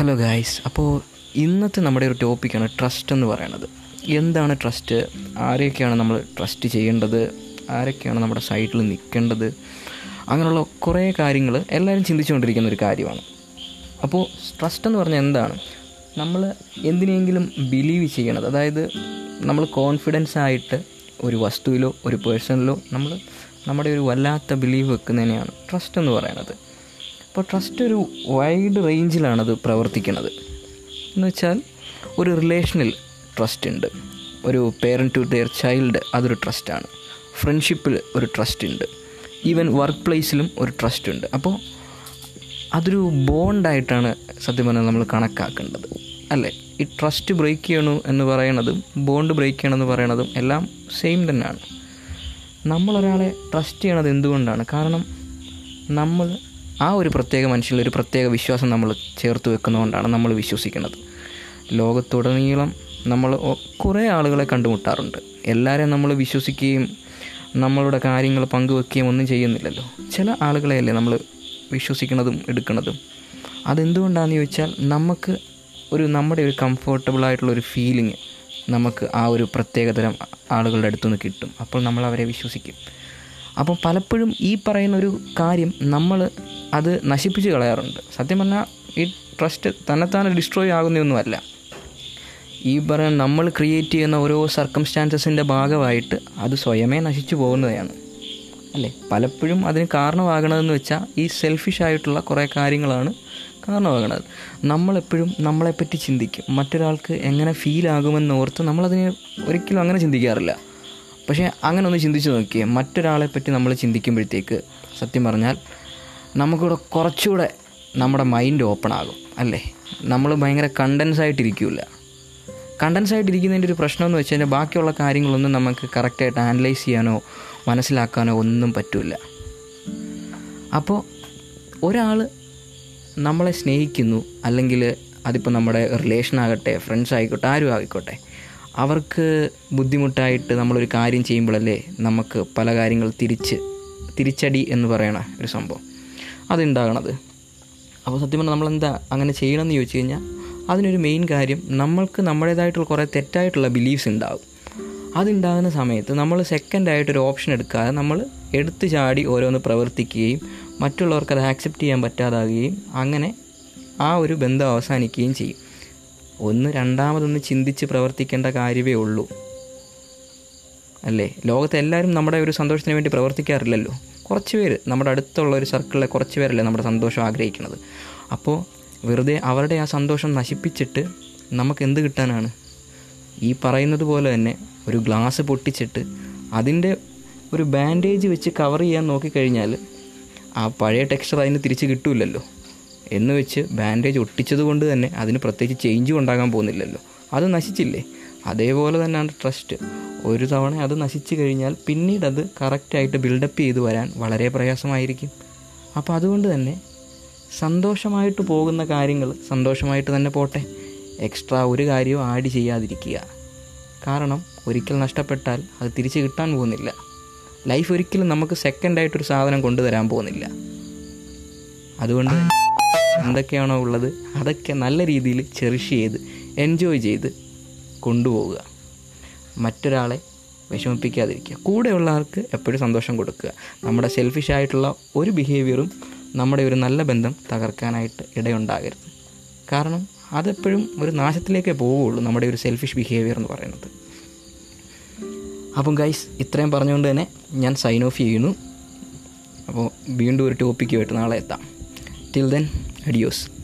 Hello guys അപ്പോൾ ഇന്നത്തെ നമ്മുടെ ഒരു ടോപ്പിക്കാണ് ട്രസ്റ്റ് എന്ന് പറയുന്നത്. എന്താണ് ട്രസ്റ്റ് ആരെയൊക്കെയാണ് നമ്മൾ ട്രസ്റ്റ് ചെയ്യേണ്ടത്? ആരൊക്കെയാണ് നമ്മുടെ സൈഡിൽ നിൽക്കേണ്ടത്? അങ്ങനെയുള്ള കുറേ കാര്യങ്ങൾ എല്ലാവരും ചിന്തിച്ചുകൊണ്ടിരിക്കുന്ന ഒരു കാര്യമാണ്. അപ്പോൾ ട്രസ്റ്റ് എന്ന് പറഞ്ഞാൽ എന്താണ്? നമ്മൾ എന്തിനെങ്കിലും ബിലീവ് ചെയ്യണത്. അതായത് നമ്മൾ കോൺഫിഡൻസ് ആയിട്ട് ഒരു വസ്തുവിലോ ഒരു പേഴ്സണിലോ നമ്മൾ നമ്മുടെ ഒരു വല്ലാത്ത ബിലീവ് വെക്കുന്നതിനെയാണ് ട്രസ്റ്റ് എന്ന് പറയുന്നത്. അപ്പോൾ ട്രസ്റ്റ് ഒരു വൈഡ് റേഞ്ചിലാണത് പ്രവർത്തിക്കുന്നത് എന്ന് വെച്ചാൽ ഒരു റിലേഷനിൽ ട്രസ്റ്റ് ഉണ്ട്. ഒരു പേരന്റ് ടു ദെയർ ചൈൽഡ് അതൊരു ട്രസ്റ്റാണ് ഫ്രണ്ട്ഷിപ്പിൽ ഒരു ട്രസ്റ്റ് ഉണ്ട്. ഈവൻ വർക്ക് പ്ലേസിലും ഒരു ട്രസ്റ്റ് ഉണ്ട്. അപ്പോൾ അതൊരു ബോണ്ടായിട്ടാണ് സത്യം പറഞ്ഞാൽ നമ്മൾ കണക്കാക്കേണ്ടത്. അല്ലേ? ഈ ട്രസ്റ്റ് ബ്രേക്ക് ചെയ്യണു എന്ന് പറയണതും ബോണ്ട് ബ്രേക്ക് ചെയ്യണമെന്ന് പറയണതും എല്ലാം സെയിം തന്നെയാണ്. നമ്മളൊരാളെ ട്രസ്റ്റ് ചെയ്യണത് എന്തുകൊണ്ടാണ്? കാരണം നമ്മൾ ആ ഒരു പ്രത്യേക മനുഷ്യനിൽ ഒരു പ്രത്യേക വിശ്വാസം നമ്മൾ ചേർത്ത് വെക്കുന്നതുകൊണ്ടാണ് നമ്മൾ വിശ്വസിക്കുന്നത്. ലോകത്തുടനീളം നമ്മൾ കുറേ ആളുകളെ കണ്ടുമുട്ടാറുണ്ട്. എല്ലാവരെയും നമ്മൾ വിശ്വസിക്കുകയും നമ്മളുടെ കാര്യങ്ങൾ പങ്കുവെക്കുകയും ഒന്നും ചെയ്യുന്നില്ലല്ലോ. ചില ആളുകളെയല്ലേ നമ്മൾ വിശ്വസിക്കുന്നതും എടുക്കുന്നതും. അതെന്തുകൊണ്ടാണെന്ന് ചോദിച്ചാൽ നമുക്ക് ഒരു നമ്മുടെ ഒരു കംഫർട്ടബിൾ ആയിട്ടുള്ള ഒരു ഫീലിംഗ് നമുക്ക് ആ ഒരു പ്രത്യേകതരം ആളുകളുടെ അടുത്തുനിന്ന് കിട്ടും. അപ്പോൾ നമ്മൾ അവരെ വിശ്വസിക്കും. അപ്പോൾ പലപ്പോഴും ഈ പറയുന്ന ഒരു കാര്യം നമ്മൾ അത് നശിപ്പിച്ച് കളയാറുണ്ട്. സത്യം പറഞ്ഞാൽ ഈ ട്രസ്റ്റ് തന്നെത്താനെ ഡിസ്ട്രോയ് ആകുന്നൊന്നുമല്ല ഈ പറയുന്ന നമ്മൾ ക്രിയേറ്റ് ചെയ്യുന്ന ഓരോ സർക്കംസ്റ്റാൻസസിന്റെ ഭാഗമായിട്ട് അത് സ്വയമേ നശിച്ചു പോകുന്നതാണ്. അല്ലേ? പലപ്പോഴും അതിന് കാരണമാകണതെന്ന് വെച്ചാൽ ഈ സെൽഫിഷ് ആയിട്ടുള്ള കുറേ കാര്യങ്ങളാണ് കാരണമാകണത്. നമ്മളെപ്പോഴും നമ്മളെപ്പറ്റി ചിന്തിക്കും. മറ്റൊരാൾക്ക് എങ്ങനെ ഫീലാകുമെന്ന് ഓർത്ത് നമ്മളതിനെ ഒരിക്കലും അങ്ങനെ ചിന്തിക്കാറില്ല. പക്ഷേ അങ്ങനെ ഒന്ന് ചിന്തിച്ച് നോക്കിയേ മറ്റൊരാളെപ്പറ്റി നമ്മൾ ചിന്തിക്കുമ്പോഴത്തേക്ക് സത്യം പറഞ്ഞാൽ നമുക്കിവിടെ കുറച്ചുകൂടെ നമ്മുടെ മൈൻഡ് ഓപ്പൺ ആകും അല്ലേ? നമ്മൾ ഭയങ്കര കണ്ടൻസ് ആയിട്ടിരിക്കില്ല കണ്ടൻസ് ആയിട്ടിരിക്കുന്നതിന്റെ ഒരു പ്രശ്നം എന്ന് വെച്ച് കഴിഞ്ഞാൽ ബാക്കിയുള്ള കാര്യങ്ങളൊന്നും നമുക്ക് കറക്റ്റായിട്ട് ആനലൈസ് ചെയ്യാനോ മനസ്സിലാക്കാനോ ഒന്നും പറ്റില്ല അപ്പോൾ ഒരാൾ നമ്മളെ സ്നേഹിക്കുന്നു അല്ലെങ്കിൽ അതിപ്പോൾ നമ്മുടെ റിലേഷൻ ആകട്ടെ ഫ്രണ്ട്സ് ആയിക്കോട്ടെ ആരും ആയിക്കോട്ടെ അവർക്ക് ബുദ്ധിമുട്ടായിട്ട് നമ്മളൊരു കാര്യം ചെയ്യുമ്പോഴല്ലേ നമുക്ക് പല കാര്യങ്ങൾ തിരിച്ച് തിരിച്ചടി എന്ന് പറയണ ഒരു സംഭവം. അതുണ്ടാകണത്. അപ്പോൾ സത്യം പറഞ്ഞാൽ നമ്മളെന്താ അങ്ങനെ ചെയ്യണമെന്ന് ചോദിച്ചു കഴിഞ്ഞാൽ അതിനൊരു മെയിൻ കാര്യം നമ്മൾക്ക് നമ്മുടേതായിട്ടുള്ള കുറേ തെറ്റായിട്ടുള്ള ബിലീഫ്സ് ഉണ്ടാകും അതുണ്ടാകുന്ന സമയത്ത് നമ്മൾ സെക്കൻഡായിട്ടൊരു ഓപ്ഷൻ എടുക്കാതെ നമ്മൾ എടുത്തു ചാടി ഓരോന്ന് പ്രവർത്തിക്കുകയും മറ്റുള്ളവർക്ക് അത് ആക്സെപ്റ്റ് ചെയ്യാൻ പറ്റാതാകുകയും അങ്ങനെ ആ ഒരു ബന്ധം അവസാനിക്കുകയും ചെയ്യും. ഒന്ന് രണ്ടാമതൊന്ന് ചിന്തിച്ച് പ്രവർത്തിക്കേണ്ട കാര്യമേ ഉള്ളൂ. അല്ലേ? ലോകത്ത് എല്ലാവരും നമ്മുടെ ഒരു സന്തോഷത്തിന് വേണ്ടി പ്രവർത്തിക്കാറില്ലല്ലോ. കുറച്ച് പേര് നമ്മുടെ അടുത്തുള്ള ഒരു സർക്കിളിലെ കുറച്ച് പേരല്ലേ നമ്മുടെ സന്തോഷം ആഗ്രഹിക്കുന്നത്. അപ്പോൾ വെറുതെ അവരുടെ ആ സന്തോഷം നശിപ്പിച്ചിട്ട് നമുക്ക് എന്ത് കിട്ടാനാണ്? ഈ പറയുന്നത് പോലെ തന്നെ ഒരു ഗ്ലാസ് പൊട്ടിച്ചിട്ട് അതിന്റെ ഒരു ബാൻഡേജ് വെച്ച് കവർ ചെയ്യാൻ നോക്കിക്കഴിഞ്ഞാൽ ആ പഴയ ടെക്സ്ചർ അതിന് തിരിച്ച് കിട്ടില്ലല്ലോ. എന്ന് വെച്ച് ബാൻഡേജ് ഒട്ടിച്ചത് കൊണ്ട് തന്നെ അതിന് പ്രത്യേകിച്ച് ചേഞ്ചും ഉണ്ടാകാൻ പോകുന്നില്ലല്ലോ. അത് നശിച്ചില്ലേ? അതേപോലെ തന്നെയാണ് ട്രസ്റ്റ്. ഒരു തവണ അത് നശിച്ചു കഴിഞ്ഞാൽ പിന്നീട് അത് കറക്റ്റായിട്ട് ബിൽഡപ്പ് ചെയ്ത് വരാൻ വളരെ പ്രയാസമായിരിക്കും. അപ്പോൾ അതുകൊണ്ട് തന്നെ സന്തോഷമായിട്ട് പോകുന്ന കാര്യങ്ങൾ സന്തോഷമായിട്ട് തന്നെ പോട്ടെ. എക്സ്ട്രാ ഒരു കാര്യവും ആഡ് ചെയ്യാതിരിക്കുക. കാരണം ഒരിക്കൽ നഷ്ടപ്പെട്ടാൽ അത് തിരിച്ച് കിട്ടാൻ പോകുന്നില്ല. ലൈഫ് ഒരിക്കലും നമുക്ക് സെക്കൻഡായിട്ടൊരു സാധനം കൊണ്ടുതരാൻ പോകുന്നില്ല. അതുകൊണ്ട് എന്തൊക്കെയാണോ ഉള്ളത് അതൊക്കെ നല്ല രീതിയിൽ ചെറിഷ് ചെയ്ത് എൻജോയ് ചെയ്ത് കൊണ്ടുപോവുക. മറ്റൊരാളെ വിഷമിപ്പിക്കാതിരിക്കുക. കൂടെയുള്ള ആൾക്ക് എപ്പോഴും സന്തോഷം കൊടുക്കുക. നമ്മുടെ സെൽഫിഷ് ആയിട്ടുള്ള ഒരു ബിഹേവിയറും നമ്മുടെ ഒരു നല്ല ബന്ധം തകർക്കാനായിട്ട് ഇടയുണ്ടാകരുത്. കാരണം അതെപ്പോഴും ഒരു നാശത്തിലേക്കേ പോവുകയുള്ളൂ നമ്മുടെ ഒരു സെൽഫിഷ് ബിഹേവിയർ എന്ന് പറയുന്നത്. അപ്പം ഗൈസ് ഇത്രയും പറഞ്ഞുകൊണ്ട് തന്നെ ഞാൻ സൈൻ ഓഫ് ചെയ്യുന്നു. അപ്പോൾ വീണ്ടും ഒരു ടോപ്പിക്കുമായിട്ട് നാളെ എത്താം. Till then adios